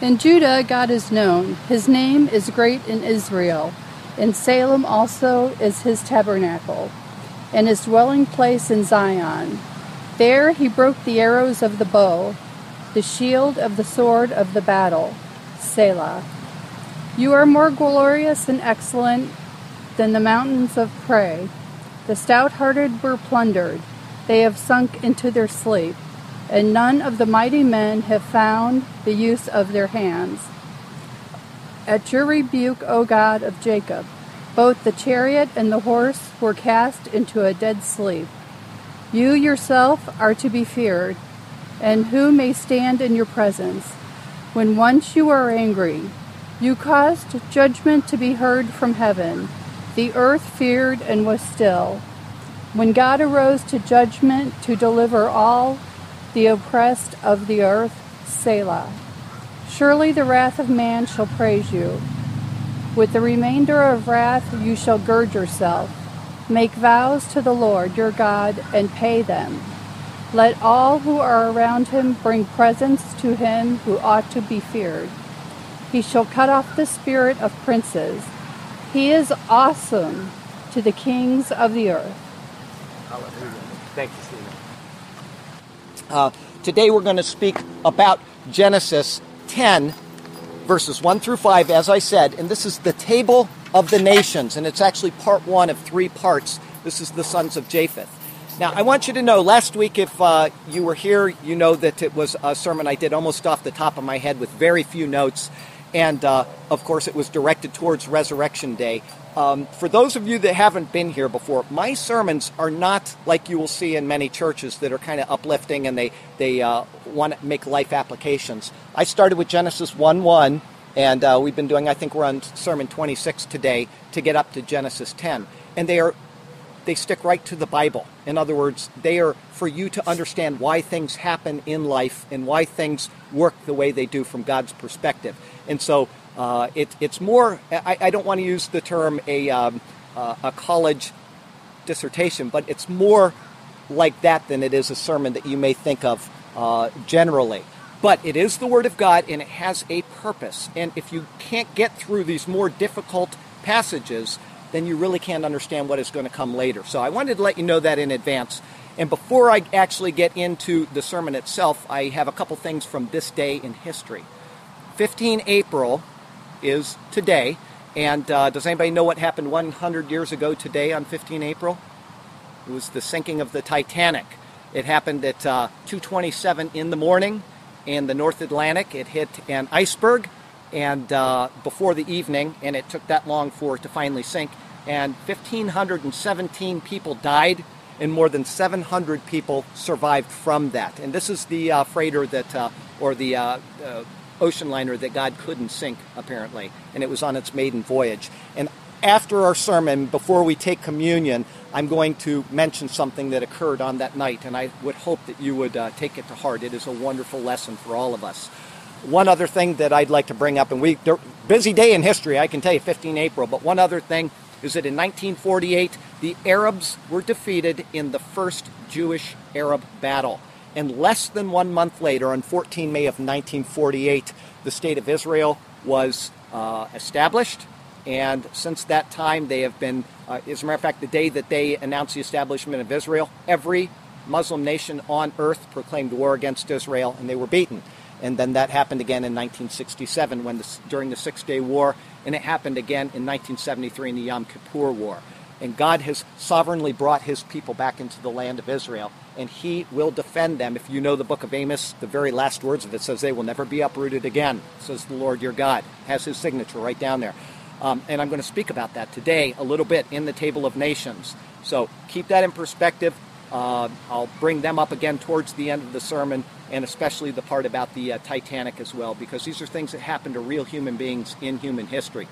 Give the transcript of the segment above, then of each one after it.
In Judah, God is known. His name is great in Israel. In Salem also is his tabernacle, and his dwelling place in Zion. There he broke the arrows of the bow, the shield of the sword of the battle. Selah. You are more glorious and excellent than the mountains of prey. The stout hearted were plundered, they have sunk into their sleep and none of the mighty men have found the use of their hands. At your rebuke, O God of Jacob, both the chariot and the horse were cast into a dead sleep. You yourself are to be feared, and who may stand in your presence? When once you are angry, you caused judgment to be heard from heaven. The earth feared and was still. When God arose to judgment to deliver all the oppressed of the earth, Selah. Surely the wrath of man shall praise you. With the remainder of wrath you shall gird yourself. Make vows to the Lord your God and pay them. Let all who are around him bring presents to him who ought to be feared. He shall cut off the spirit of princes. He is awesome to the kings of the earth. Hallelujah. Thank you. Uh, today we're going to speak about Genesis 10, verses 1 through 5, as I said, and this is the table of the nations, and it's actually part one of three parts. This is the sons of Japheth. Now, I want you to know, last week, if uh, you were here, you know that it was a sermon I did almost off the top of my head with very few notes. And uh, of course, it was directed towards Resurrection Day. Um, for those of you that haven't been here before, my sermons are not like you will see in many churches that are kind of uplifting and they, they uh, want to make life applications. I started with Genesis 1 1, and uh, we've been doing, I think we're on Sermon 26 today to get up to Genesis 10. And they are they stick right to the Bible. In other words, they are for you to understand why things happen in life and why things work the way they do from God's perspective. And so uh, it, it's more, I, I, don't want to use the term a, um, uh, a college dissertation, but it's more like that than it is a sermon that you may think of uh, generally. But it is the Word of God and it has a purpose. And if you can't get through these more difficult passages, then you really can't understand what is going to come later. So I wanted to let you know that in advance. And before I actually get into the sermon itself, I have a couple things from this day in history. 15 April is today. And uh, does anybody know what happened 100 years ago today on 15 April? It was the sinking of the Titanic. It happened at uh, 2:27 in the morning in the North Atlantic. It hit an iceberg, and uh, before the evening, and it took that long for it to finally sink. And 1,517 people died, and more than 700 people survived from that. And this is the uh, freighter that, uh, or the uh, uh, ocean liner that God couldn't sink, apparently, and it was on its maiden voyage. And after our sermon, before we take communion, I'm going to mention something that occurred on that night, and I would hope that you would uh, take it to heart. It is a wonderful lesson for all of us. One other thing that I'd like to bring up, and we busy day in history, I can tell you, 15 April. But one other thing is that in 1948, the Arabs were defeated in the first Jewish-Arab battle. And less than one month later, on 14 May of 1948, the state of Israel was uh, established. And since that time, they have been, uh, as a matter of fact, the day that they announced the establishment of Israel, every Muslim nation on earth proclaimed war against Israel, and they were beaten. And then that happened again in 1967 when the, during the Six Day War, and it happened again in 1973 in the Yom Kippur War. And God has sovereignly brought his people back into the land of Israel, and he will defend them. If you know the book of Amos, the very last words of it says, They will never be uprooted again, says the Lord your God. Has his signature right down there. Um, and I'm going to speak about that today a little bit in the Table of Nations. So keep that in perspective. Uh, I'll bring them up again towards the end of the sermon, and especially the part about the uh, Titanic as well, because these are things that happen to real human beings in human history.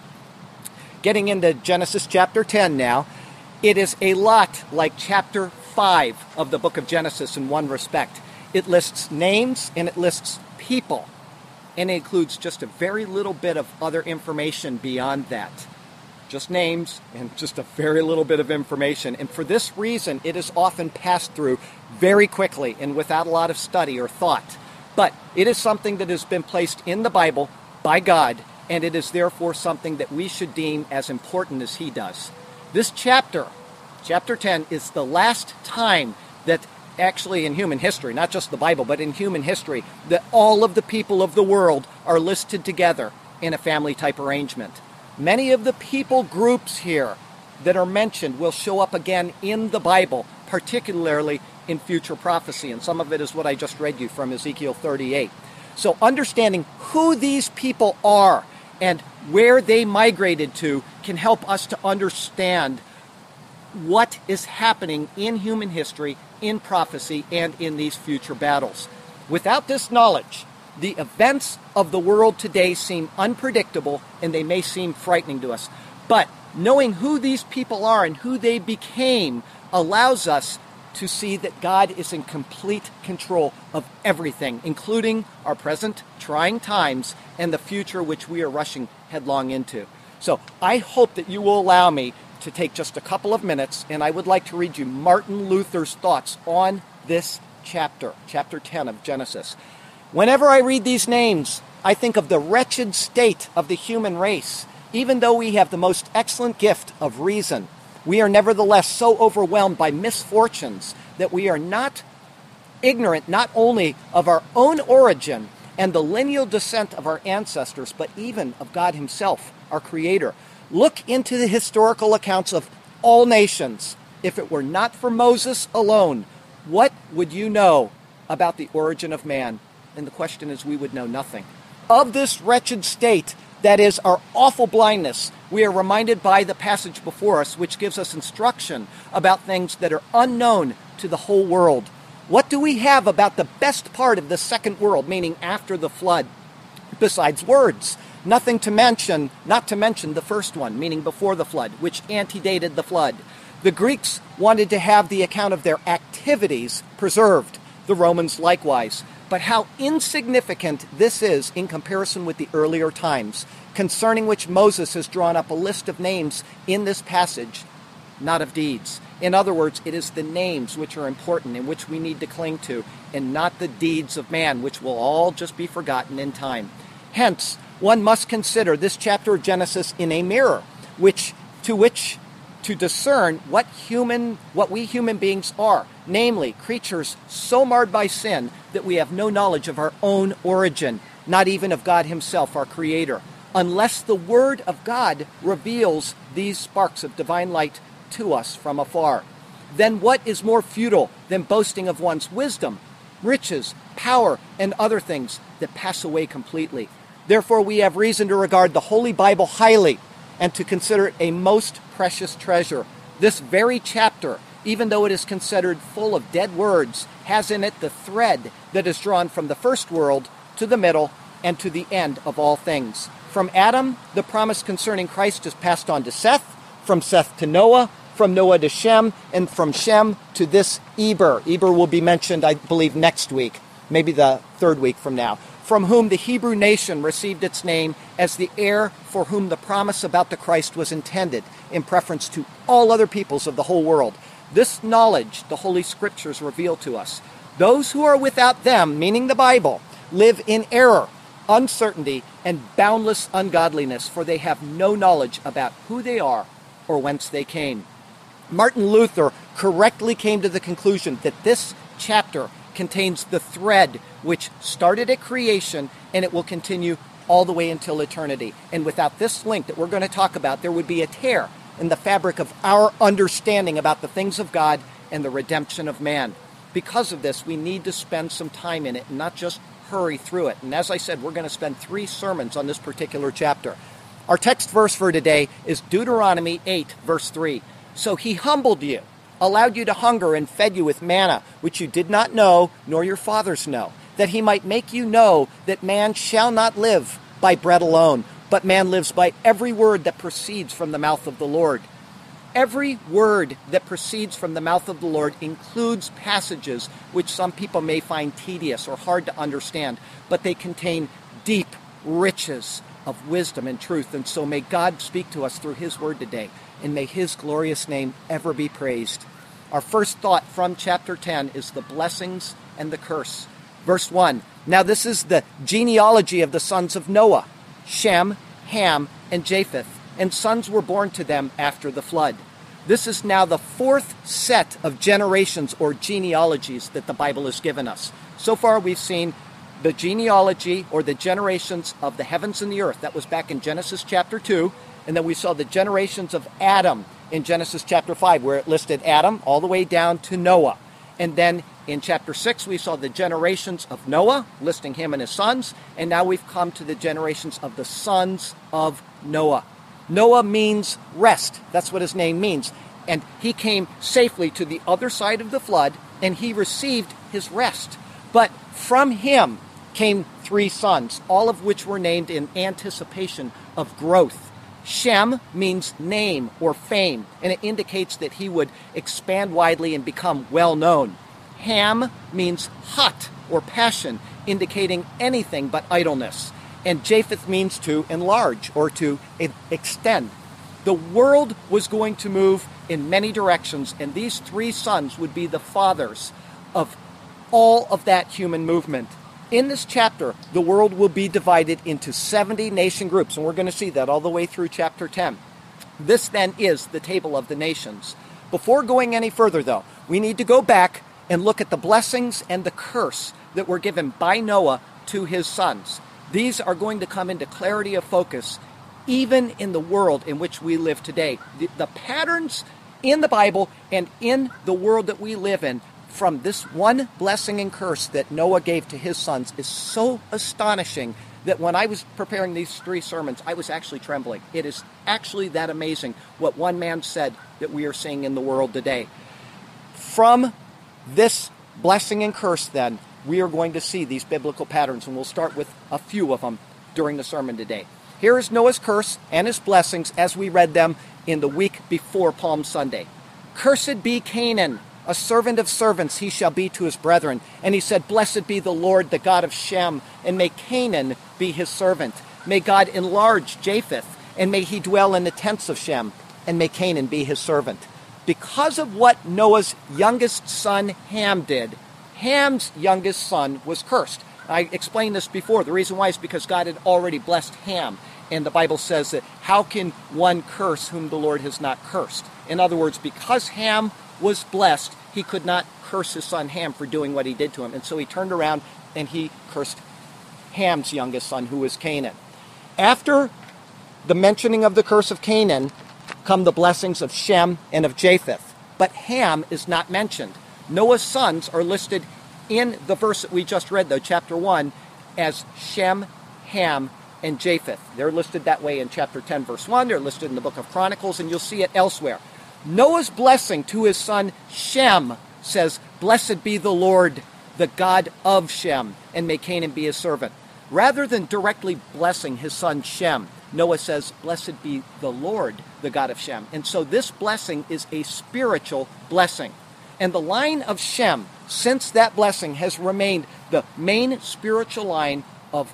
Getting into Genesis chapter 10 now, it is a lot like chapter 5 of the book of Genesis in one respect. It lists names and it lists people, and it includes just a very little bit of other information beyond that. Just names and just a very little bit of information. And for this reason, it is often passed through very quickly and without a lot of study or thought. But it is something that has been placed in the Bible by God, and it is therefore something that we should deem as important as He does. This chapter, chapter 10, is the last time that actually in human history, not just the Bible, but in human history, that all of the people of the world are listed together in a family type arrangement. Many of the people groups here that are mentioned will show up again in the Bible, particularly in future prophecy, and some of it is what I just read you from Ezekiel 38. So, understanding who these people are and where they migrated to can help us to understand what is happening in human history, in prophecy, and in these future battles. Without this knowledge, the events of the world today seem unpredictable and they may seem frightening to us. But knowing who these people are and who they became allows us to see that God is in complete control of everything, including our present trying times and the future which we are rushing headlong into. So I hope that you will allow me to take just a couple of minutes, and I would like to read you Martin Luther's thoughts on this chapter, chapter 10 of Genesis. Whenever I read these names, I think of the wretched state of the human race. Even though we have the most excellent gift of reason, we are nevertheless so overwhelmed by misfortunes that we are not ignorant not only of our own origin and the lineal descent of our ancestors, but even of God Himself, our Creator. Look into the historical accounts of all nations. If it were not for Moses alone, what would you know about the origin of man? And the question is, we would know nothing. Of this wretched state, that is our awful blindness, we are reminded by the passage before us, which gives us instruction about things that are unknown to the whole world. What do we have about the best part of the second world, meaning after the flood, besides words? Nothing to mention, not to mention the first one, meaning before the flood, which antedated the flood. The Greeks wanted to have the account of their activities preserved, the Romans likewise. But how insignificant this is in comparison with the earlier times, concerning which Moses has drawn up a list of names in this passage, not of deeds. In other words, it is the names which are important and which we need to cling to, and not the deeds of man, which will all just be forgotten in time. Hence, one must consider this chapter of Genesis in a mirror, which to which to discern what human what we human beings are, namely creatures so marred by sin that we have no knowledge of our own origin, not even of God himself, our creator, unless the word of God reveals these sparks of divine light to us from afar. Then what is more futile than boasting of one's wisdom, riches, power, and other things that pass away completely? Therefore, we have reason to regard the Holy Bible highly and to consider it a most precious treasure. This very chapter, even though it is considered full of dead words, has in it the thread that is drawn from the first world to the middle and to the end of all things. From Adam, the promise concerning Christ is passed on to Seth, from Seth to Noah, from Noah to Shem, and from Shem to this Eber. Eber will be mentioned, I believe, next week, maybe the third week from now from whom the Hebrew nation received its name as the heir for whom the promise about the Christ was intended, in preference to all other peoples of the whole world. This knowledge the Holy Scriptures reveal to us. Those who are without them, meaning the Bible, live in error, uncertainty, and boundless ungodliness, for they have no knowledge about who they are or whence they came. Martin Luther correctly came to the conclusion that this chapter contains the thread which started at creation and it will continue all the way until eternity. And without this link that we're going to talk about, there would be a tear in the fabric of our understanding about the things of God and the redemption of man. Because of this, we need to spend some time in it and not just hurry through it. And as I said, we're going to spend three sermons on this particular chapter. Our text verse for today is Deuteronomy 8, verse 3. So he humbled you allowed you to hunger and fed you with manna, which you did not know, nor your fathers know, that he might make you know that man shall not live by bread alone, but man lives by every word that proceeds from the mouth of the Lord. Every word that proceeds from the mouth of the Lord includes passages which some people may find tedious or hard to understand, but they contain deep riches of wisdom and truth. And so may God speak to us through His word today and may his glorious name ever be praised. Our first thought from chapter 10 is the blessings and the curse. Verse 1 Now this is the genealogy of the sons of Noah Shem, Ham, and Japheth, and sons were born to them after the flood. This is now the fourth set of generations or genealogies that the Bible has given us. So far, we've seen the genealogy or the generations of the heavens and the earth. That was back in Genesis chapter 2. And then we saw the generations of Adam in Genesis chapter 5, where it listed Adam all the way down to Noah. And then in chapter 6, we saw the generations of Noah, listing him and his sons. And now we've come to the generations of the sons of Noah. Noah means rest. That's what his name means. And he came safely to the other side of the flood and he received his rest. But from him came three sons, all of which were named in anticipation of growth. Shem means name or fame, and it indicates that he would expand widely and become well known. Ham means hot or passion, indicating anything but idleness and Japheth means to enlarge or to extend. The world was going to move in many directions, and these three sons would be the fathers of all of that human movement. In this chapter, the world will be divided into 70 nation groups, and we're going to see that all the way through chapter 10. This then is the table of the nations. Before going any further, though, we need to go back and look at the blessings and the curse that were given by Noah to his sons. These are going to come into clarity of focus even in the world in which we live today. The, the, patterns in the Bible and in the world that we live in from this one blessing and curse that Noah gave to his sons is so astonishing that when I was preparing these three sermons, I was actually trembling. It is actually that amazing what one man said that we are seeing in the world today. From this blessing and curse, then, we are going to see these biblical patterns, and we'll start with a few of them during the sermon today. Here is Noah's curse and his blessings as we read them in the week before Palm Sunday. Cursed be Canaan, a servant of servants he shall be to his brethren. And he said, Blessed be the Lord, the God of Shem, and may Canaan be his servant. May God enlarge Japheth, and may he dwell in the tents of Shem, and may Canaan be his servant. Because of what Noah's youngest son Ham did, Ham's youngest son was cursed. I explained this before. The reason why is because God had already blessed Ham. And the Bible says that how can one curse whom the Lord has not cursed? In other words, because Ham was blessed, he could not curse his son Ham for doing what he did to him. And so he turned around and he cursed Ham's youngest son, who was Canaan. After the mentioning of the curse of Canaan come the blessings of Shem and of Japheth. But Ham is not mentioned. Noah's sons are listed in the verse that we just read, though, chapter 1, as Shem, Ham, and Japheth. They're listed that way in chapter 10, verse 1. They're listed in the book of Chronicles, and you'll see it elsewhere. Noah's blessing to his son Shem says, Blessed be the Lord, the God of Shem, and may Canaan be his servant. Rather than directly blessing his son Shem, Noah says, Blessed be the Lord, the God of Shem. And so this blessing is a spiritual blessing. And the line of Shem, since that blessing, has remained the main spiritual line of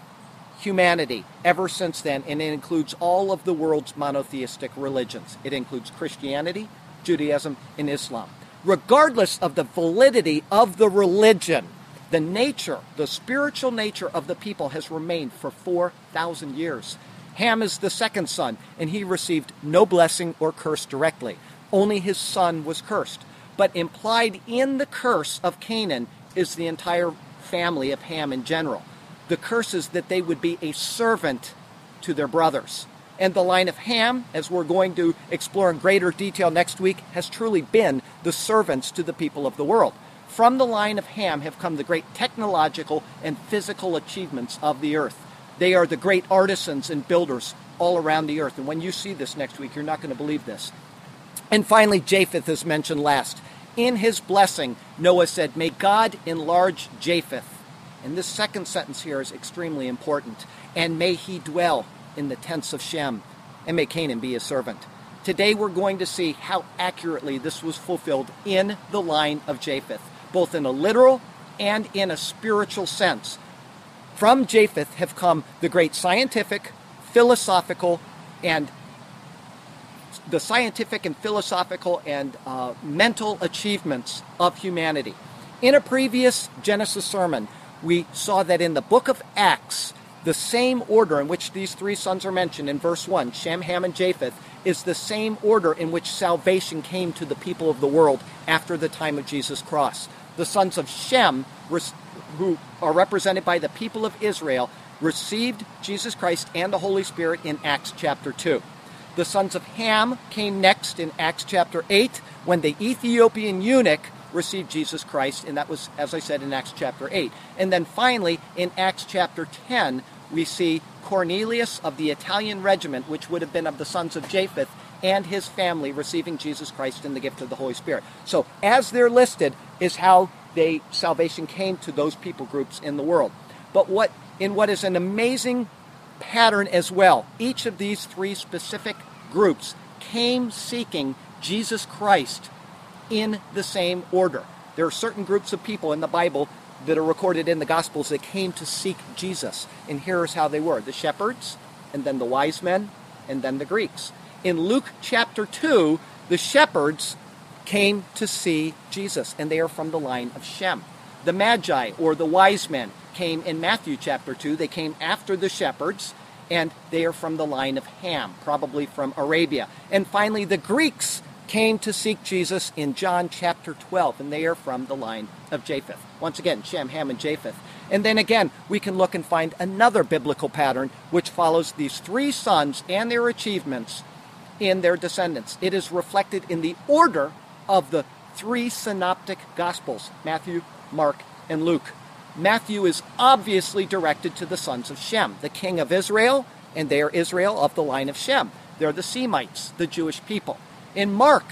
humanity ever since then, and it includes all of the world's monotheistic religions. It includes Christianity, Judaism, and Islam. Regardless of the validity of the religion, the nature, the spiritual nature of the people has remained for 4,000 years. Ham is the second son, and he received no blessing or curse directly. Only his son was cursed. But implied in the curse of Canaan is the entire family of Ham in general. The curse is that they would be a servant to their brothers. And the line of Ham, as we're going to explore in greater detail next week, has truly been the servants to the people of the world. From the line of Ham have come the great technological and physical achievements of the earth. They are the great artisans and builders all around the earth. And when you see this next week, you're not going to believe this. And finally, Japheth is mentioned last. In his blessing, Noah said, May God enlarge Japheth. And this second sentence here is extremely important. And may he dwell in the tents of Shem, and may Canaan be his servant. Today we're going to see how accurately this was fulfilled in the line of Japheth, both in a literal and in a spiritual sense. From Japheth have come the great scientific, philosophical, and the scientific and philosophical and uh, mental achievements of humanity. In a previous Genesis sermon, we saw that in the book of Acts, the same order in which these three sons are mentioned in verse 1, Shem, Ham, and Japheth, is the same order in which salvation came to the people of the world after the time of Jesus' cross. The sons of Shem, who are represented by the people of Israel, received Jesus Christ and the Holy Spirit in Acts chapter 2. The sons of Ham came next in Acts chapter 8 when the Ethiopian eunuch received Jesus Christ, and that was, as I said, in Acts chapter 8. And then finally, in Acts chapter 10, we see Cornelius of the Italian regiment, which would have been of the sons of Japheth, and his family receiving Jesus Christ in the gift of the Holy Spirit. So, as they're listed, is how they salvation came to those people groups in the world. But what in what is an amazing pattern as well, each of these three specific groups came seeking Jesus Christ in the same order. There are certain groups of people in the Bible that are recorded in the Gospels that came to seek Jesus. And here's how they were the shepherds, and then the wise men, and then the Greeks. In Luke chapter 2, the shepherds came to see Jesus, and they are from the line of Shem. The Magi, or the wise men, came in Matthew chapter 2. They came after the shepherds, and they are from the line of Ham, probably from Arabia. And finally, the Greeks came to seek Jesus in John chapter 12, and they are from the line of Japheth. Once again, Shem, Ham, and Japheth. And then again, we can look and find another biblical pattern which follows these three sons and their achievements in their descendants. It is reflected in the order of the three synoptic gospels Matthew, Mark, and Luke. Matthew is obviously directed to the sons of Shem, the king of Israel, and they are Israel of the line of Shem. They're the Semites, the Jewish people. In Mark,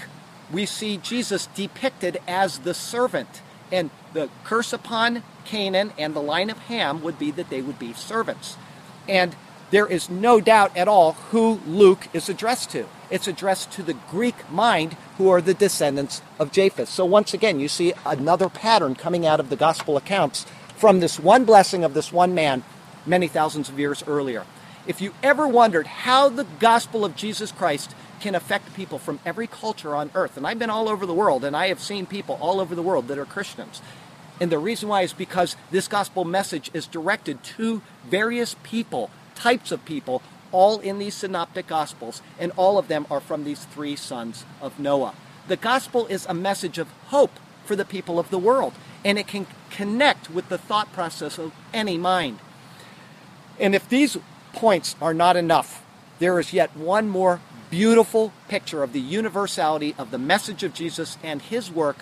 we see Jesus depicted as the servant, and the curse upon Canaan and the line of Ham would be that they would be servants. And there is no doubt at all who Luke is addressed to. It's addressed to the Greek mind who are the descendants of Japheth. So once again, you see another pattern coming out of the gospel accounts from this one blessing of this one man many thousands of years earlier. If you ever wondered how the gospel of Jesus Christ can affect people from every culture on earth. And I've been all over the world and I have seen people all over the world that are Christians. And the reason why is because this gospel message is directed to various people, types of people, all in these synoptic gospels, and all of them are from these three sons of Noah. The gospel is a message of hope for the people of the world, and it can connect with the thought process of any mind. And if these points are not enough, there is yet one more beautiful picture of the universality of the message of Jesus and his work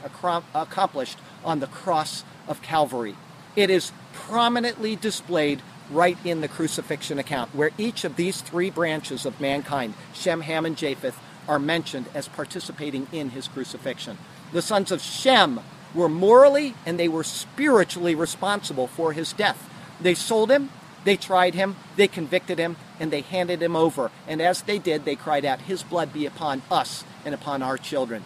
accomplished on the cross of Calvary. It is prominently displayed right in the crucifixion account, where each of these three branches of mankind, Shem, Ham, and Japheth, are mentioned as participating in his crucifixion. The sons of Shem were morally and they were spiritually responsible for his death. They sold him, they tried him, they convicted him, and they handed him over. And as they did, they cried out, His blood be upon us and upon our children.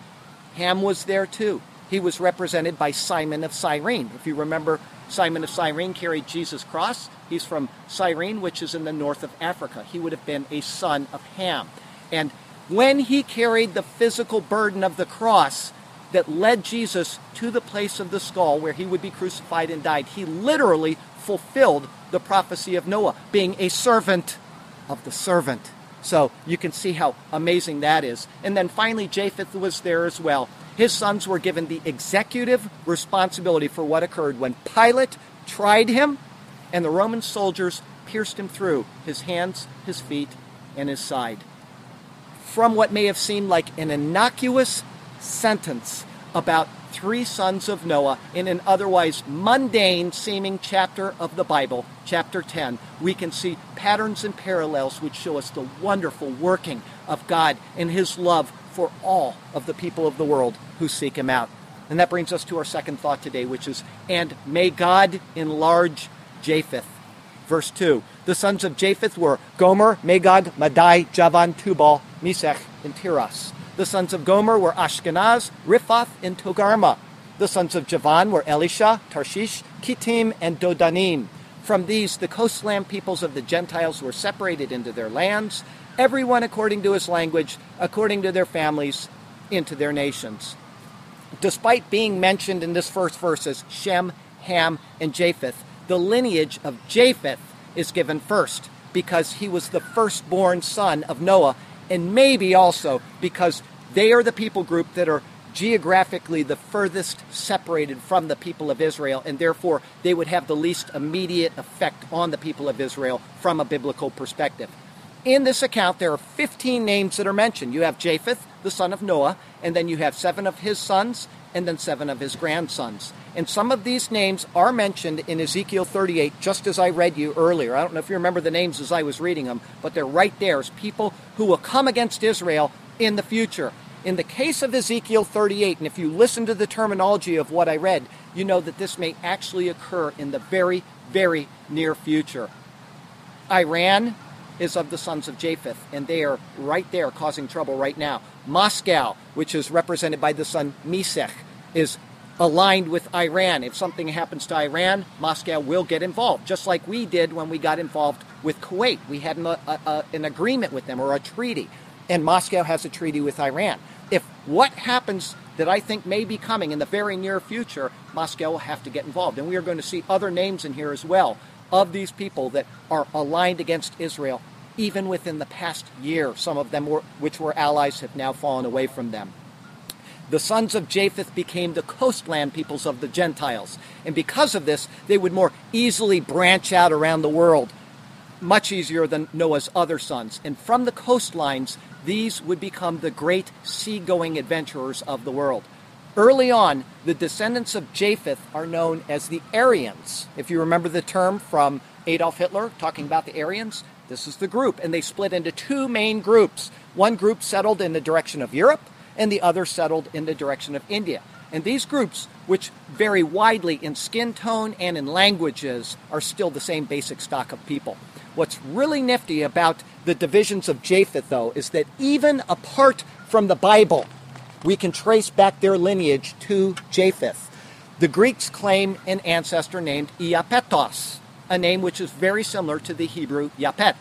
Ham was there too. He was represented by Simon of Cyrene. If you remember, Simon of Cyrene carried Jesus' cross. He's from Cyrene, which is in the north of Africa. He would have been a son of Ham. And when he carried the physical burden of the cross that led Jesus to the place of the skull where he would be crucified and died, he literally fulfilled the prophecy of Noah, being a servant of the servant. So you can see how amazing that is. And then finally, Japheth was there as well. His sons were given the executive responsibility for what occurred when Pilate tried him and the Roman soldiers pierced him through his hands, his feet, and his side. From what may have seemed like an innocuous sentence about three sons of Noah in an otherwise mundane seeming chapter of the Bible, chapter 10, we can see patterns and parallels which show us the wonderful working of God and His love for all of the people of the world who seek Him out. And that brings us to our second thought today, which is, and may God enlarge Japheth. Verse 2 The sons of Japheth were Gomer, Magog, Madai, Javan, Tubal, Meshech, and Tiras. The sons of Gomer were Ashkenaz, Riphath, and Togarma. The sons of Javan were Elisha, Tarshish, Kittim, and Dodanim. From these, the coastland peoples of the Gentiles were separated into their lands, everyone according to his language, according to their families, into their nations. Despite being mentioned in this first verse as Shem, Ham, and Japheth, the lineage of Japheth is given first because he was the firstborn son of Noah, and maybe also because they are the people group that are geographically the furthest separated from the people of Israel, and therefore they would have the least immediate effect on the people of Israel from a biblical perspective. In this account, there are 15 names that are mentioned. You have Japheth, the son of Noah, and then you have seven of his sons, and then seven of his grandsons. And some of these names are mentioned in Ezekiel 38, just as I read you earlier. I don't know if you remember the names as I was reading them, but they're right there as people who will come against Israel in the future. In the case of Ezekiel 38, and if you listen to the terminology of what I read, you know that this may actually occur in the very, very near future. Iran is of the sons of Japheth, and they are right there causing trouble right now. Moscow, which is represented by the son Meshech, is aligned with Iran. If something happens to Iran, Moscow will get involved, just like we did when we got involved with Kuwait. We had an, a, a, an agreement with them or a treaty, and Moscow has a treaty with Iran if what happens that I think may be coming in the very near future, Moscow will have to get involved. And we are going to see other names in here as well of these people that are aligned against Israel, even within the past year. Some of them, were, which were allies, have now fallen away from them. The sons of Japheth became the coastland peoples of the Gentiles. And because of this, they would more easily branch out around the world, much easier than Noah's other sons. And from the coastlines, these would become the great seagoing adventurers of the world. Early on, the descendants of Japheth are known as the Aryans. If you remember the term from Adolf Hitler talking about the Aryans, this is the group, and they split into two main groups. One group settled in the direction of Europe, and the other settled in the direction of India. And these groups, which vary widely in skin tone and in languages, are still the same basic stock of people. What's really nifty about the divisions of Japheth, though, is that even apart from the Bible, we can trace back their lineage to Japheth. The Greeks claim an ancestor named Iapetos, a name which is very similar to the Hebrew Yapet.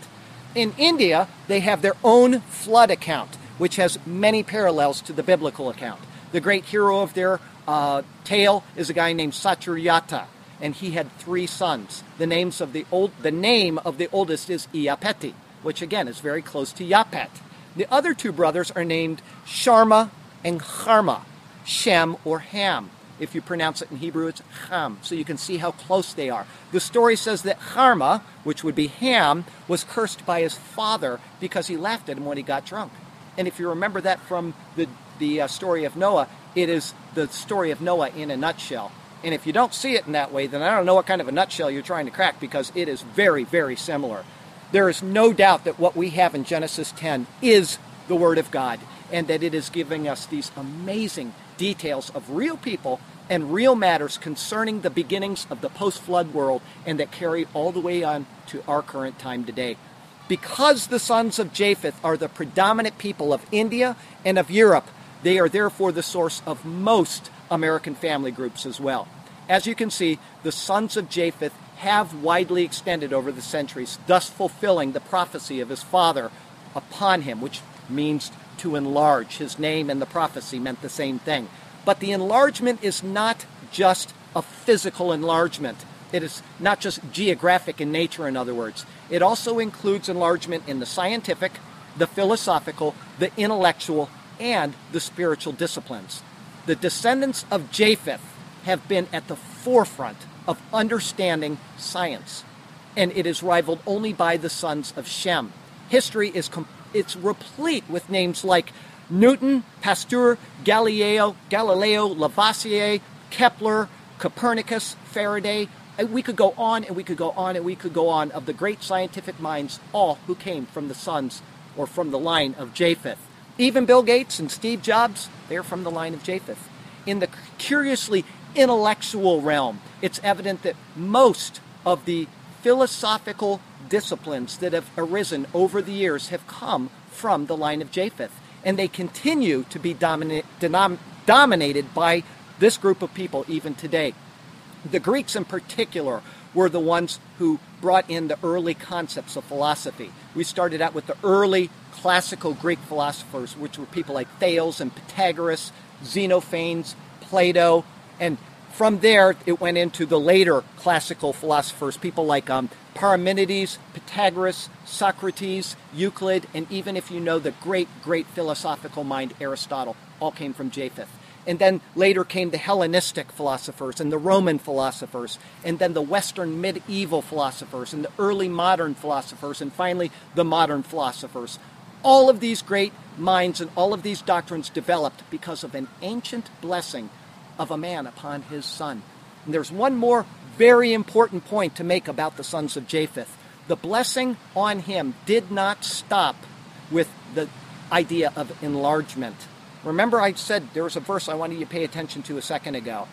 In India, they have their own flood account, which has many parallels to the biblical account. The great hero of their uh, tale is a guy named Satyavrata, and he had three sons. The names of the old the name of the oldest is Iapeti, which again is very close to Yapet. The other two brothers are named Sharma and Harma, Shem or Ham. If you pronounce it in Hebrew, it's Ham, so you can see how close they are. The story says that Harma, which would be Ham, was cursed by his father because he laughed at him when he got drunk. And if you remember that from the, the uh, story of Noah, it is the story of Noah in a nutshell. And if you don't see it in that way, then I don't know what kind of a nutshell you're trying to crack because it is very, very similar. There is no doubt that what we have in Genesis 10 is the Word of God and that it is giving us these amazing details of real people and real matters concerning the beginnings of the post flood world and that carry all the way on to our current time today. Because the sons of Japheth are the predominant people of India and of Europe, they are therefore the source of most American family groups as well. As you can see, the sons of Japheth have widely extended over the centuries, thus fulfilling the prophecy of his father upon him, which means to enlarge. His name and the prophecy meant the same thing. But the enlargement is not just a physical enlargement. It is not just geographic in nature, in other words. It also includes enlargement in the scientific, the philosophical, the intellectual, and the spiritual disciplines the descendants of Japheth have been at the forefront of understanding science, and it is rivaled only by the sons of Shem. History is com- it's replete with names like Newton, Pasteur, Galileo, Galileo, Lavoisier, Kepler, Copernicus, Faraday. And we could go on and we could go on and we could go on of the great scientific minds, all who came from the sons or from the line of Japheth. Even Bill Gates and Steve Jobs, they're from the line of Japheth. In the curiously intellectual realm, it's evident that most of the philosophical disciplines that have arisen over the years have come from the line of Japheth. And they continue to be dominate, denom, dominated by this group of people even today. The Greeks, in particular, were the ones who brought in the early concepts of philosophy. We started out with the early classical Greek philosophers, which were people like Thales and Pythagoras, Xenophanes, Plato, and from there, it went into the later classical philosophers, people like um, Parmenides, Pythagoras, Socrates, Euclid, and even if you know the great, great philosophical mind, Aristotle, all came from Japheth. And then later came the Hellenistic philosophers and the Roman philosophers, and then the Western medieval philosophers and the early modern philosophers, and finally the modern philosophers. All of these great minds and all of these doctrines developed because of an ancient blessing of a man upon his son. And there's one more very important point to make about the sons of Japheth. The blessing on him did not stop with the idea of enlargement. Remember, I said there was a verse I wanted you to pay attention to a second ago.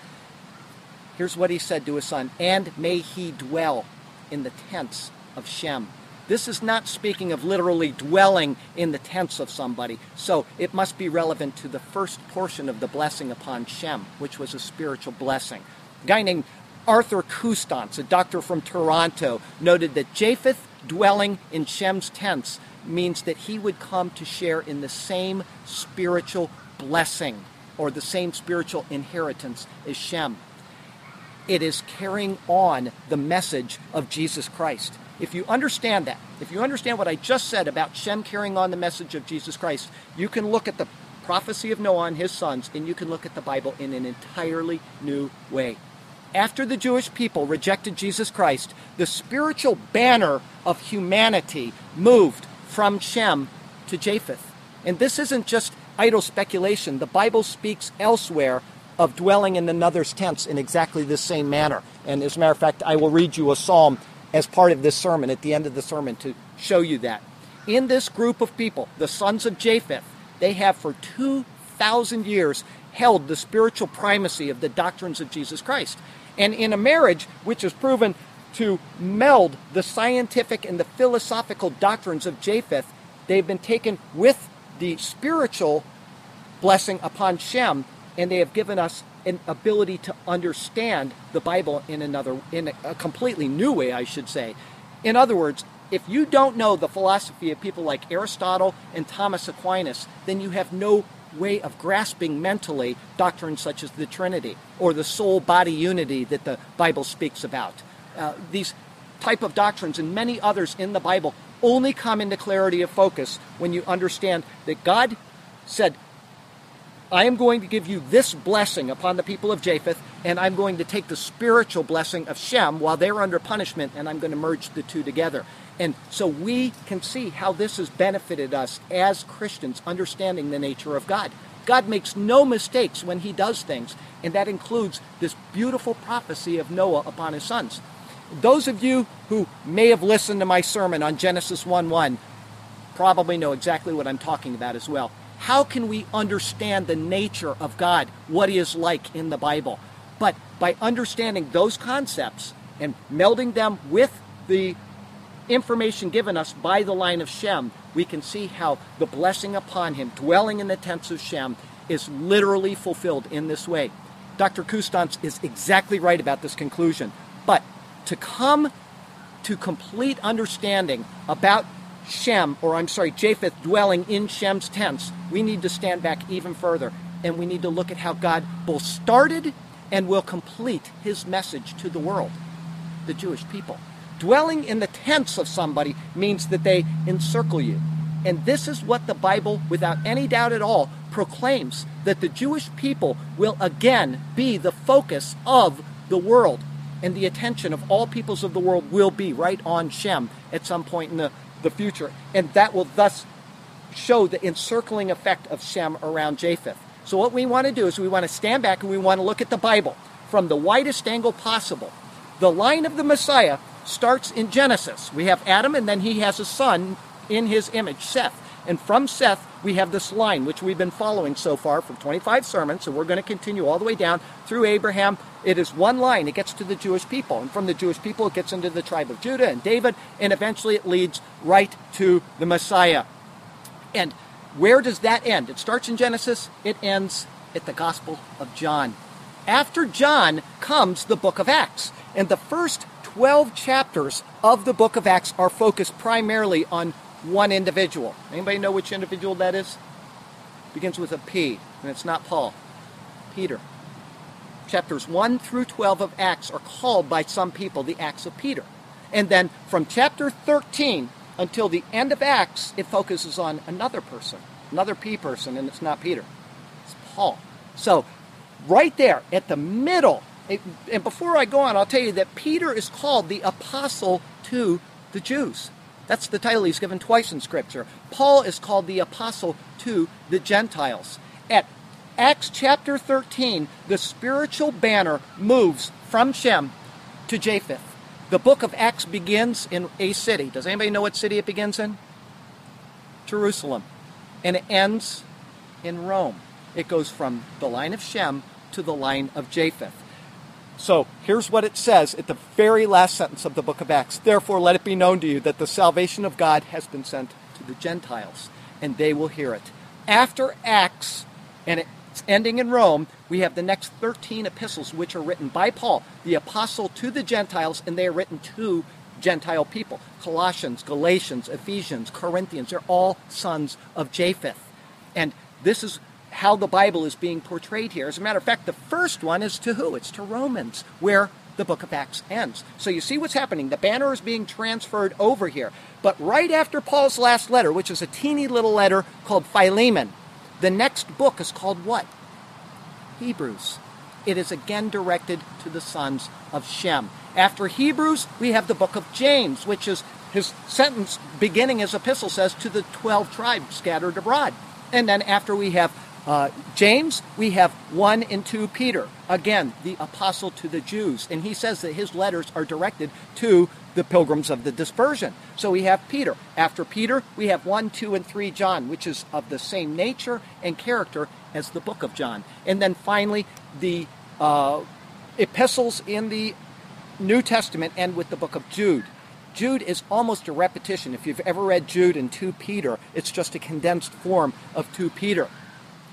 Here's what he said to his son And may he dwell in the tents of Shem. This is not speaking of literally dwelling in the tents of somebody, so it must be relevant to the first portion of the blessing upon Shem, which was a spiritual blessing. A guy named Arthur Custance, a doctor from Toronto, noted that Japheth dwelling in Shem's tents means that he would come to share in the same spiritual blessing or the same spiritual inheritance as Shem. It is carrying on the message of Jesus Christ. If you understand that, if you understand what I just said about Shem carrying on the message of Jesus Christ, you can look at the prophecy of Noah and his sons, and you can look at the Bible in an entirely new way. After the Jewish people rejected Jesus Christ, the spiritual banner of humanity moved from Shem to Japheth. And this isn't just idle speculation. The Bible speaks elsewhere of dwelling in another's tents in exactly the same manner. And as a matter of fact, I will read you a psalm as part of this sermon, at the end of the sermon, to show you that. In this group of people, the sons of Japheth, they have for 2,000 years held the spiritual primacy of the doctrines of Jesus Christ. And in a marriage which is proven to meld the scientific and the philosophical doctrines of Japheth, they've been taken with the spiritual blessing upon Shem, and they have given us an ability to understand the Bible in another, in a completely new way, I should say. In other words, if you don't know the philosophy of people like Aristotle and Thomas Aquinas, then you have no way of grasping mentally doctrines such as the Trinity or the soul body unity that the Bible speaks about. Uh, these type of doctrines and many others in the Bible only come into clarity of focus when you understand that God said, I am going to give you this blessing upon the people of Japheth, and I'm going to take the spiritual blessing of Shem while they're under punishment, and I'm going to merge the two together. And so we can see how this has benefited us as Christians, understanding the nature of God. God makes no mistakes when he does things, and that includes this beautiful prophecy of Noah upon his sons. Those of you who may have listened to my sermon on Genesis 1 1 probably know exactly what I'm talking about as well how can we understand the nature of God, what He is like in the Bible? But by understanding those concepts and melding them with the information given us by the line of Shem, we can see how the blessing upon him, dwelling in the tents of Shem, is literally fulfilled in this way. Dr. Custance is exactly right about this conclusion. But to come to complete understanding about Shem, or I'm sorry, Japheth dwelling in Shem's tents, we need to stand back even further and we need to look at how God both started and will complete his message to the world, the Jewish people. Dwelling in the tents of somebody means that they encircle you. And this is what the Bible, without any doubt at all, proclaims that the Jewish people will again be the focus of the world. And the attention of all peoples of the world will be right on Shem at some point in the the future. And that will thus show the encircling effect of Shem around Japheth. So, what we want to do is we want to stand back and we want to look at the Bible from the widest angle possible. The line of the Messiah starts in Genesis. We have Adam, and then he has a son in his image, Seth. And from Seth, we have this line, which we've been following so far for 25 sermons, and we're going to continue all the way down through Abraham. It is one line, it gets to the Jewish people. And from the Jewish people, it gets into the tribe of Judah and David, and eventually it leads right to the Messiah. And where does that end? It starts in Genesis, it ends at the Gospel of John. After John comes the book of Acts. And the first 12 chapters of the book of Acts are focused primarily on one individual. Anybody know which individual that is? Begins with a P, and it's not Paul. Peter. chapters 1 through 12 of Acts are called by some people the Acts of Peter. And then from chapter 13 until the end of Acts, it focuses on another person, another P person, and it's not Peter, it's Paul. So, right there at the middle, it, and before I go on, I'll tell you that Peter is called the apostle to the Jews. That's the title he's given twice in Scripture. Paul is called the apostle to the Gentiles. At Acts chapter 13, the spiritual banner moves from Shem to Japheth. The book of Acts begins in a city. Does anybody know what city it begins in? Jerusalem. And it ends in Rome. It goes from the line of Shem to the line of Japheth. So here's what it says at the very last sentence of the book of Acts. Therefore, let it be known to you that the salvation of God has been sent to the Gentiles, and they will hear it. After Acts, and it's ending in Rome, we have the next 13 epistles, which are written by Paul, the apostle to the Gentiles, and they are written to Gentile people. Colossians, Galatians, Ephesians, Corinthians, they're all sons of Japheth. And this is how the Bible is being portrayed here. As a matter of fact, the first one is to who? It's to Romans, where the book of Acts ends. So you see what's happening. The banner is being transferred over here. But right after Paul's last letter, which is a teeny little letter called Philemon, the next book is called what? Hebrews. It is again directed to the sons of Shem. After Hebrews, we have the book of James, which is his sentence beginning his epistle says to the 12 tribes scattered abroad. And then after we have uh, James, we have 1 and 2 Peter. Again, the apostle to the Jews. And he says that his letters are directed to the pilgrims of the dispersion. So we have Peter. After Peter, we have 1, 2, and 3 John, which is of the same nature and character as the book of John. And then finally, the uh, epistles in the New Testament end with the book of Jude. Jude is almost a repetition. If you've ever read Jude and 2 Peter, it's just a condensed form of 2 Peter.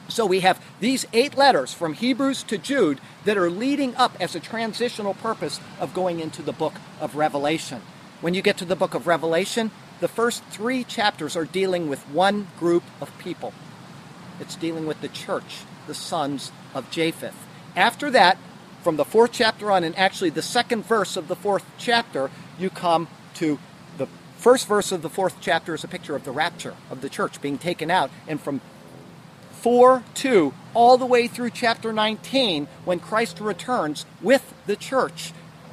So we have these eight letters from Hebrews to Jude that are leading up as a transitional purpose of going into the book of Revelation. When you get to the book of Revelation, the first three chapters are dealing with one group of people. It's dealing with the church, the sons of Japheth. After that, from the fourth chapter on, and actually the second verse of the fourth chapter, you come to the first verse of the fourth chapter is a picture of the rapture of the church being taken out. And from 4 2, all the way through chapter 19, when Christ returns with the church,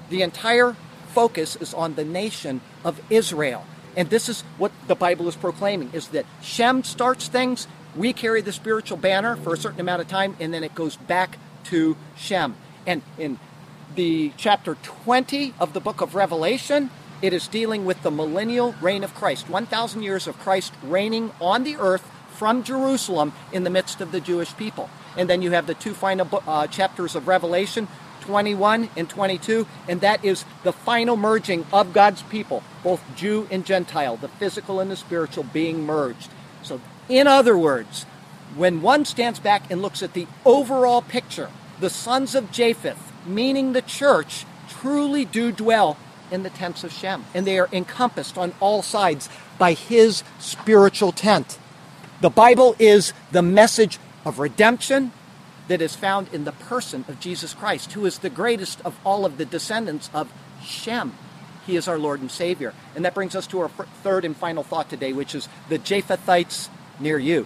the entire focus is on the nation of Israel. And this is what the Bible is proclaiming is that Shem starts things, we carry the spiritual banner for a certain amount of time, and then it goes back to Shem. And in the chapter 20 of the book of Revelation, it is dealing with the millennial reign of Christ. 1,000 years of Christ reigning on the earth from Jerusalem in the midst of the Jewish people. And then you have the two final uh, chapters of Revelation, 21 and 22, and that is the final merging of God's people, both Jew and Gentile, the physical and the spiritual being merged. So, in other words, when one stands back and looks at the overall picture, the sons of Japheth, meaning the church, truly do dwell in the tents of Shem, and they are encompassed on all sides by his spiritual tent. The Bible is the message of redemption that is found in the person of Jesus Christ, who is the greatest of all of the descendants of Shem. He is our Lord and Savior. And that brings us to our third and final thought today, which is the Japhethites near you.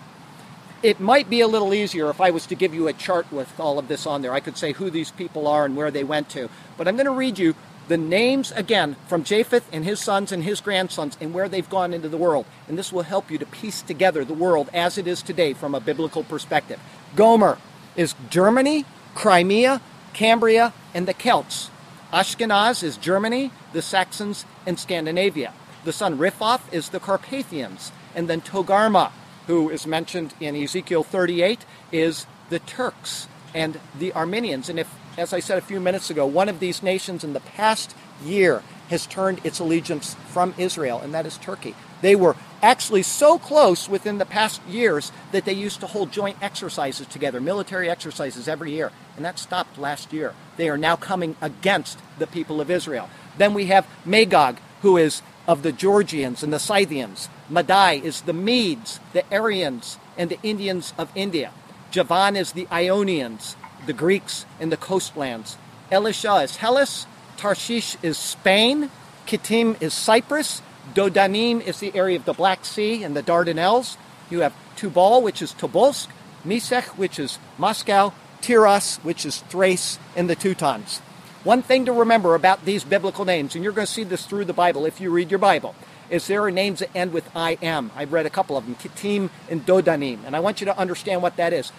It might be a little easier if I was to give you a chart with all of this on there. I could say who these people are and where they went to. But I'm going to read you the names again from Japheth and his sons and his grandsons and where they've gone into the world. And this will help you to piece together the world as it is today from a biblical perspective. Gomer is Germany, Crimea, Cambria, and the Celts. Ashkenaz is Germany, the Saxons, and Scandinavia. The son Riphath is the Carpathians. And then Togarma, who is mentioned in Ezekiel 38, is the Turks and the Armenians. And if as I said a few minutes ago, one of these nations in the past year has turned its allegiance from Israel, and that is Turkey. They were actually so close within the past years that they used to hold joint exercises together, military exercises every year, and that stopped last year. They are now coming against the people of Israel. Then we have Magog, who is of the Georgians and the Scythians. Madai is the Medes, the Aryans, and the Indians of India. Javan is the Ionians. The Greeks in the coastlands. Elisha is Hellas, Tarshish is Spain, Kittim is Cyprus, Dodanim is the area of the Black Sea and the Dardanelles. You have Tubal, which is Tobolsk, Mesech, which is Moscow, Tiras, which is Thrace and the Teutons. One thing to remember about these biblical names, and you're going to see this through the Bible if you read your Bible, is there are names that end with I am. I've read a couple of them, Kittim and Dodanim, and I want you to understand what that is.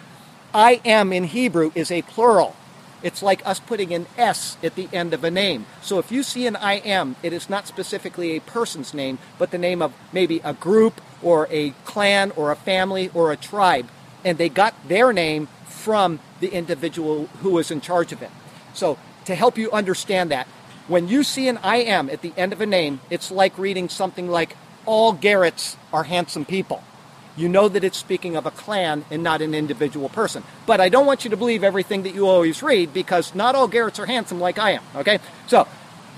I am in Hebrew is a plural. It's like us putting an S at the end of a name. So if you see an I am, it is not specifically a person's name, but the name of maybe a group or a clan or a family or a tribe. And they got their name from the individual who was in charge of it. So to help you understand that, when you see an I am at the end of a name, it's like reading something like, All Garrets are handsome people you know that it's speaking of a clan and not an individual person. But I don't want you to believe everything that you always read because not all Garretts are handsome like I am, okay? So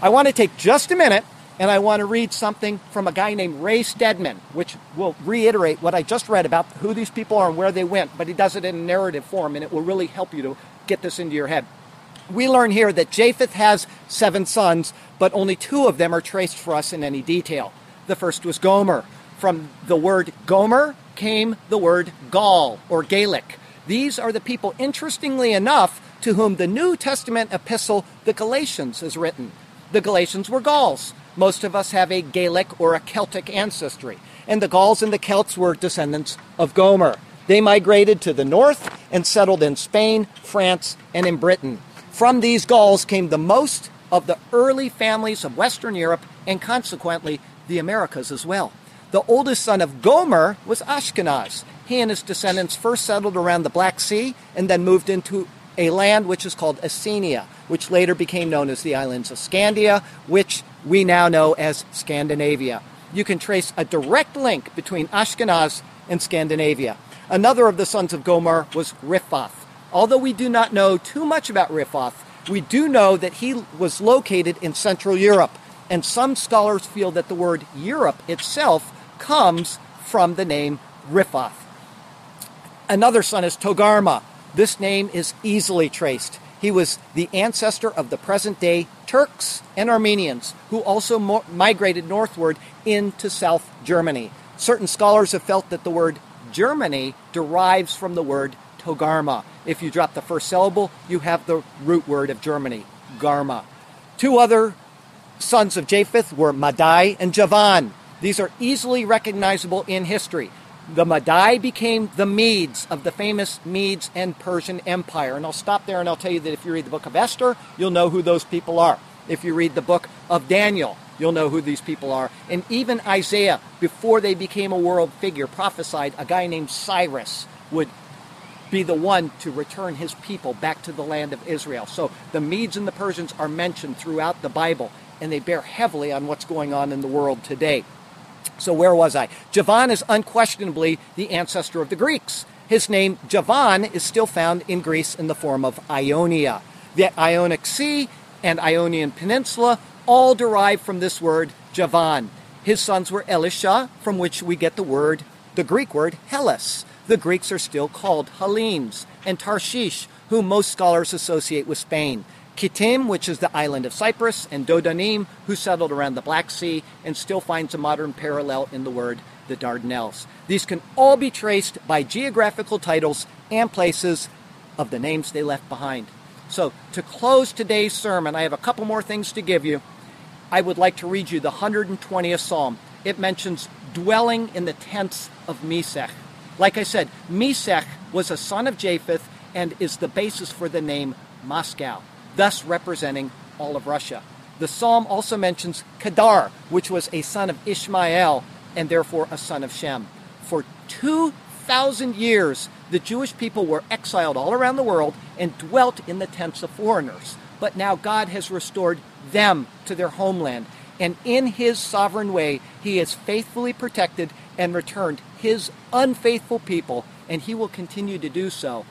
I want to take just a minute and I want to read something from a guy named Ray Stedman, which will reiterate what I just read about who these people are and where they went, but he does it in narrative form and it will really help you to get this into your head. We learn here that Japheth has seven sons, but only two of them are traced for us in any detail. The first was Gomer. From the word Gomer, came the word Gaul or Gaelic. These are the people, interestingly enough, to whom the New Testament epistle, the Galatians, is written. The Galatians were Gauls. Most of us have a Gaelic or a Celtic ancestry, and the Gauls and the Celts were descendants of Gomer. They migrated to the north and settled in Spain, France, and in Britain. From these Gauls came the most of the early families of Western Europe and consequently the Americas as well. The oldest son of Gomer was Ashkenaz. He and his descendants first settled around the Black Sea and then moved into a land which is called Assyria, which later became known as the islands of Scandia, which we now know as Scandinavia. You can trace a direct link between Ashkenaz and Scandinavia. Another of the sons of Gomer was Riphath. Although we do not know too much about Riphath, we do know that he was located in Central Europe, and some scholars feel that the word Europe itself comes from the name Riphath. Another son is Togarma. This name is easily traced. He was the ancestor of the present day Turks and Armenians, who also mo- migrated northward into South Germany. Certain scholars have felt that the word Germany derives from the word Togarma. If you drop the first syllable, you have the root word of Germany, Garma. Two other sons of Japheth were Madai and Javan. These are easily recognizable in history. The Madai became the Medes of the famous Medes and Persian Empire. And I'll stop there and I'll tell you that if you read the book of Esther, you'll know who those people are. If you read the book of Daniel, you'll know who these people are. And even Isaiah, before they became a world figure, prophesied a guy named Cyrus would be the one to return his people back to the land of Israel. So the Medes and the Persians are mentioned throughout the Bible, and they bear heavily on what's going on in the world today. So where was I? Javan is unquestionably the ancestor of the Greeks. His name, Javan, is still found in Greece in the form of Ionia. The Ionic Sea and Ionian Peninsula all derive from this word Javan. His sons were Elisha, from which we get the word, the Greek word Hellas. The Greeks are still called Hellenes, and Tarshish, whom most scholars associate with Spain. Kittim, which is the island of Cyprus, and Dodanim, who settled around the Black Sea and still finds a modern parallel in the word the Dardanelles. These can all be traced by geographical titles and places of the names they left behind. So, to close today's sermon, I have a couple more things to give you. I would like to read you the 120th Psalm. It mentions dwelling in the tents of Mesech. Like I said, Mesech was a son of Japheth and is the basis for the name Moscow thus representing all of Russia. The psalm also mentions Kedar, which was a son of Ishmael and therefore a son of Shem. For 2,000 years, the Jewish people were exiled all around the world and dwelt in the tents of foreigners. But now God has restored them to their homeland. And in his sovereign way, he has faithfully protected and returned his unfaithful people, and he will continue to do so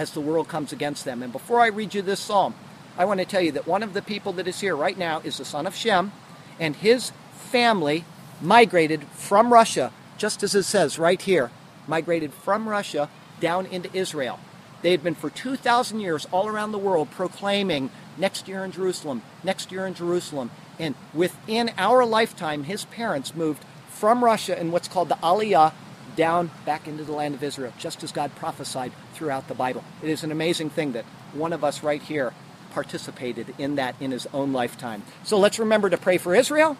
as the world comes against them. And before I read you this psalm, I want to tell you that one of the people that is here right now is the son of Shem, and his family migrated from Russia, just as it says right here, migrated from Russia down into Israel. They had been for 2,000 years all around the world proclaiming next year in Jerusalem, next year in Jerusalem. And within our lifetime, his parents moved from Russia in what's called the Aliyah down back into the land of Israel, just as God prophesied throughout the Bible. It is an amazing thing that one of us right here participated in that in his own lifetime. So let's remember to pray for Israel,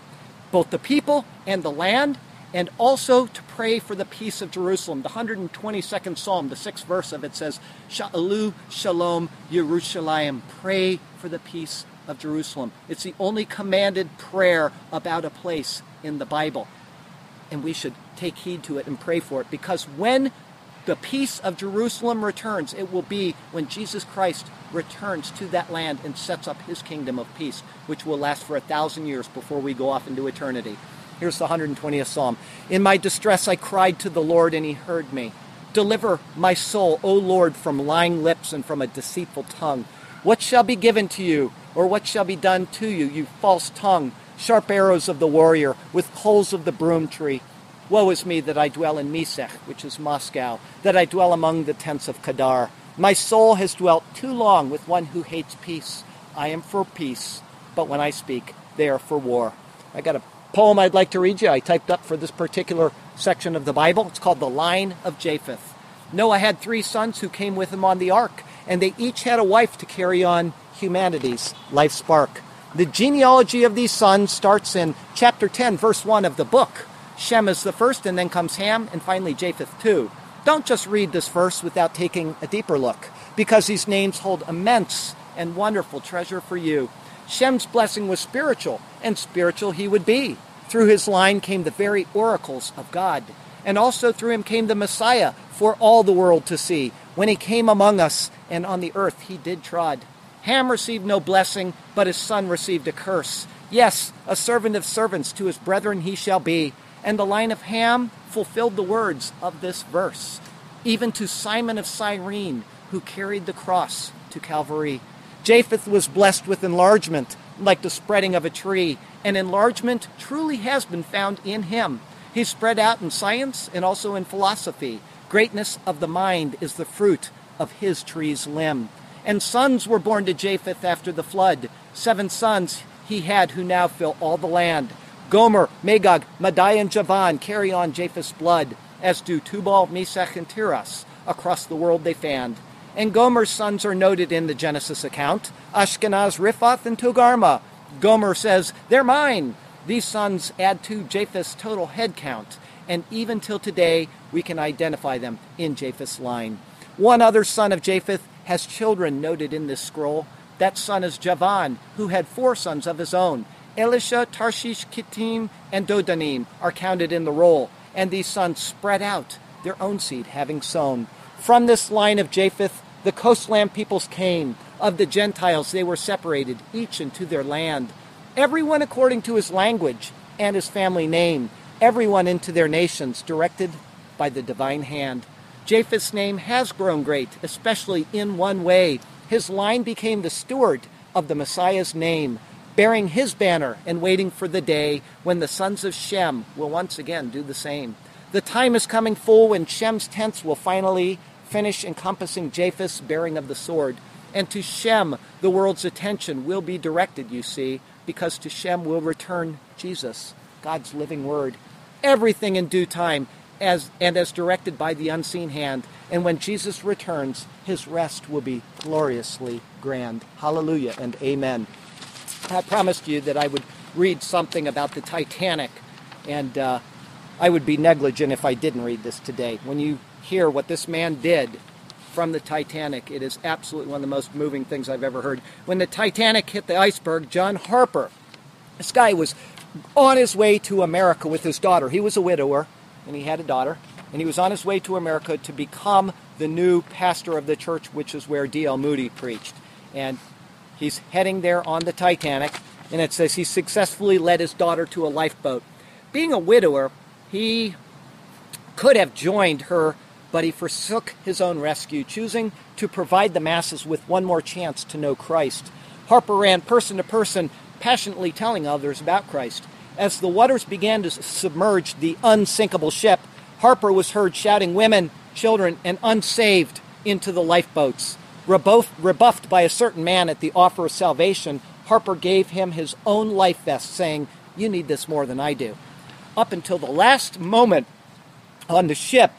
both the people and the land, and also to pray for the peace of Jerusalem. The 122nd Psalm, the sixth verse of it says, Sha'alu Shalom Yerushalayim. Pray for the peace of Jerusalem. It's the only commanded prayer about a place in the Bible. And we should take heed to it and pray for it because when the peace of Jerusalem returns, it will be when Jesus Christ returns to that land and sets up his kingdom of peace, which will last for a thousand years before we go off into eternity. Here's the 120th Psalm. In my distress I cried to the Lord, and he heard me. Deliver my soul, O Lord, from lying lips and from a deceitful tongue. What shall be given to you, or what shall be done to you, you false tongue, sharp arrows of the warrior, with coals of the broom tree? Woe is me that I dwell in Mesech, which is Moscow, that I dwell among the tents of Kedar. My soul has dwelt too long with one who hates peace. I am for peace, but when I speak, they are for war. I got a poem I'd like to read you. I typed up for this particular section of the Bible. It's called The Line of Japheth. Noah had three sons who came with him on the ark, and they each had a wife to carry on humanity's life spark. The genealogy of these sons starts in chapter 10, verse 1 of the book. Shem is the first, and then comes Ham, and finally Japheth too. Don't just read this verse without taking a deeper look, because these names hold immense and wonderful treasure for you. Shem's blessing was spiritual, and spiritual he would be. Through his line came the very oracles of God, and also through him came the Messiah for all the world to see. When he came among us, and on the earth he did trod. Ham received no blessing, but his son received a curse. Yes, a servant of servants to his brethren he shall be. And the line of Ham fulfilled the words of this verse, even to Simon of Cyrene, who carried the cross to Calvary. Japheth was blessed with enlargement, like the spreading of a tree, and enlargement truly has been found in him. He spread out in science and also in philosophy. Greatness of the mind is the fruit of his tree's limb. And sons were born to Japheth after the flood. Seven sons he had who now fill all the land. Gomer, Magog, Madai, and Javan carry on Japheth's blood, as do Tubal, Meshech, and Tiras. Across the world they fanned. And Gomer's sons are noted in the Genesis account Ashkenaz, Riphath, and Togarma. Gomer says, They're mine. These sons add to Japheth's total head count, and even till today, we can identify them in Japheth's line. One other son of Japheth has children noted in this scroll. That son is Javan, who had four sons of his own. Elisha, Tarshish, Kittim, and Dodanim are counted in the roll, and these sons spread out, their own seed having sown. From this line of Japheth, the coastland peoples came. Of the Gentiles, they were separated, each into their land. Everyone according to his language and his family name, everyone into their nations, directed by the divine hand. Japheth's name has grown great, especially in one way. His line became the steward of the Messiah's name, bearing his banner and waiting for the day when the sons of Shem will once again do the same. The time is coming full when Shem's tents will finally finish encompassing Japheth's bearing of the sword. And to Shem, the world's attention will be directed, you see, because to Shem will return Jesus, God's living word. Everything in due time, as, and as directed by the unseen hand. And when Jesus returns, his rest will be gloriously grand. Hallelujah and amen. I promised you that I would read something about the Titanic, and uh, I would be negligent if I didn't read this today. When you hear what this man did from the Titanic. It is absolutely one of the most moving things I've ever heard. When the Titanic hit the iceberg, John Harper, this guy was on his way to America with his daughter. He was a widower and he had a daughter, and he was on his way to America to become the new pastor of the church, which is where D.L. Moody preached. And he's heading there on the Titanic, and it says he successfully led his daughter to a lifeboat. Being a widower, he could have joined her but he forsook his own rescue, choosing to provide the masses with one more chance to know Christ. Harper ran person to person, passionately telling others about Christ. As the waters began to submerge the unsinkable ship, Harper was heard shouting, Women, children, and unsaved, into the lifeboats. Rebuffed by a certain man at the offer of salvation, Harper gave him his own life vest, saying, You need this more than I do. Up until the last moment on the ship,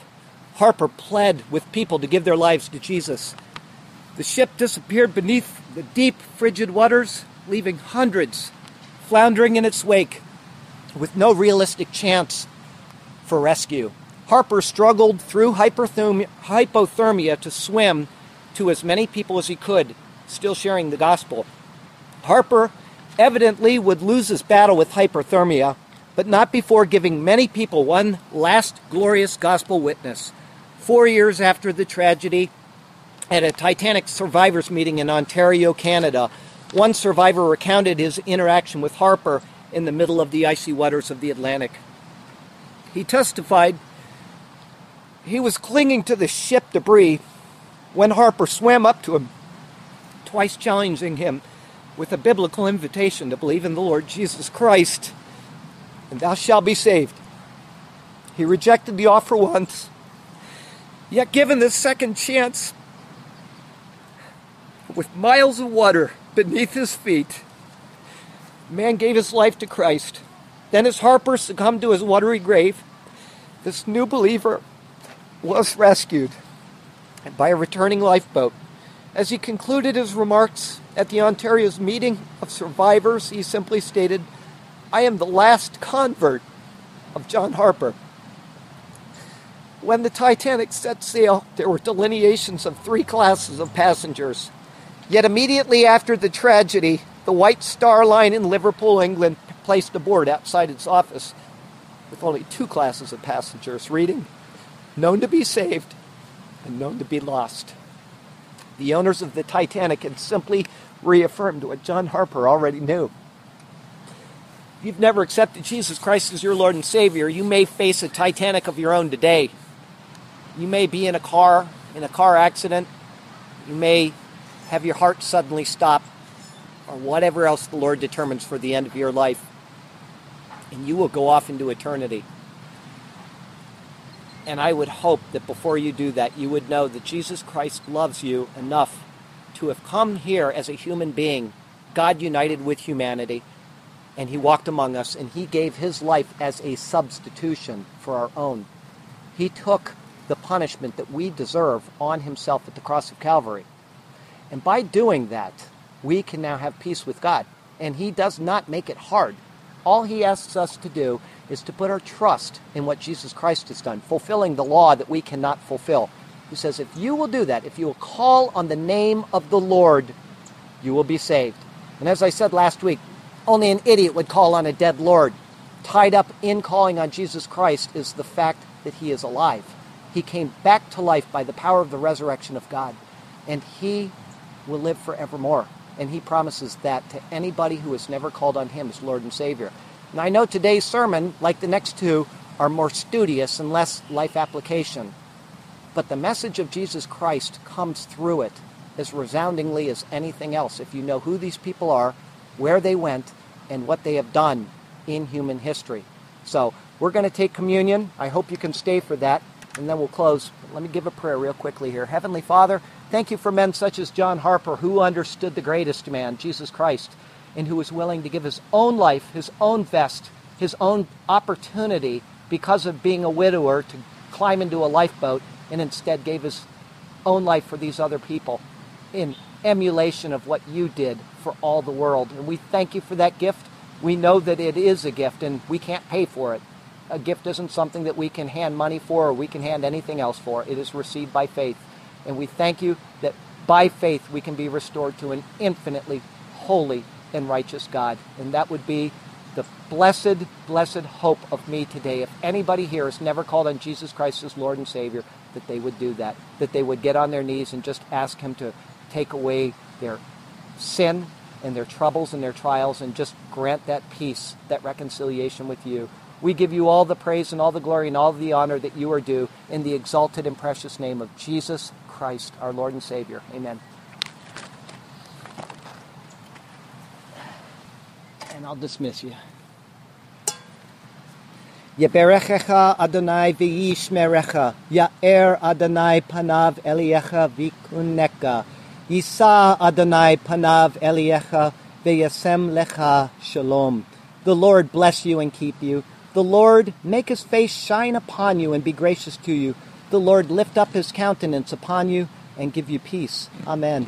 Harper pled with people to give their lives to Jesus. The ship disappeared beneath the deep, frigid waters, leaving hundreds floundering in its wake with no realistic chance for rescue. Harper struggled through hypothermia to swim to as many people as he could, still sharing the gospel. Harper evidently would lose his battle with hypothermia, but not before giving many people one last glorious gospel witness. Four years after the tragedy, at a Titanic survivors meeting in Ontario, Canada, one survivor recounted his interaction with Harper in the middle of the icy waters of the Atlantic. He testified he was clinging to the ship debris when Harper swam up to him, twice challenging him with a biblical invitation to believe in the Lord Jesus Christ, and thou shalt be saved. He rejected the offer once, yet given this second chance, with miles of water beneath his feet, man gave his life to Christ. Then, as Harper succumbed to his watery grave, this new believer was rescued by a returning lifeboat. As he concluded his remarks at the Ontario's meeting of survivors, he simply stated, I am the last convert of John Harper. When the Titanic set sail, there were delineations of three classes of passengers. Yet immediately after the tragedy, the White Star Line in Liverpool, England, placed a board outside its office with only two classes of passengers reading, known to be saved and known to be lost. The owners of the Titanic had simply reaffirmed what John Harper already knew. If you've never accepted Jesus Christ as your Lord and Savior, you may face a Titanic of your own today. You may be in a car, in a car accident. You may have your heart suddenly stop, or whatever else the Lord determines for the end of your life. And you will go off into eternity. And I would hope that before you do that, you would know that Jesus Christ loves you enough to have come here as a human being, God united with humanity, and He walked among us, and He gave His life as a substitution for our own. He took the punishment that we deserve on Himself at the cross of Calvary. And by doing that, we can now have peace with God. And He does not make it hard. All He asks us to do is to put our trust in what Jesus Christ has done, fulfilling the law that we cannot fulfill. He says, if you will do that, if you will call on the name of the Lord, you will be saved. And as I said last week, only an idiot would call on a dead Lord. Tied up in calling on Jesus Christ is the fact that he is alive. He came back to life by the power of the resurrection of God, and he will live forevermore. And he promises that to anybody who has never called on him as Lord and Savior. And I know today's sermon, like the next two, are more studious and less life application. But the message of Jesus Christ comes through it as resoundingly as anything else if you know who these people are, where they went, and what they have done in human history. So we're going to take communion. I hope you can stay for that, and then we'll close. Let me give a prayer real quickly here. Heavenly Father, thank you for men such as John Harper, who understood the greatest man, Jesus Christ and who was willing to give his own life, his own vest, his own opportunity because of being a widower to climb into a lifeboat and instead gave his own life for these other people in emulation of what you did for all the world. And we thank you for that gift. We know that it is a gift and we can't pay for it. A gift isn't something that we can hand money for or we can hand anything else for. It is received by faith. And we thank you that by faith we can be restored to an infinitely holy and righteous God. And that would be the blessed, blessed hope of me today. If anybody here has never called on Jesus Christ as Lord and Savior, that they would do that. That they would get on their knees and just ask Him to take away their sin and their troubles and their trials and just grant that peace, that reconciliation with you. We give you all the praise and all the glory and all the honor that you are due in the exalted and precious name of Jesus Christ, our Lord and Savior. Amen. And I'll dismiss you. Yeberechecha Adonai v'yishmerecha, Ya'er Adonai panav eliecha v'kuneka, Yisa Adonai panav eliecha v'yasem lecha shalom. The Lord bless you and keep you. The Lord make his face shine upon you and be gracious to you. The Lord lift up his countenance upon you and give you peace. Amen.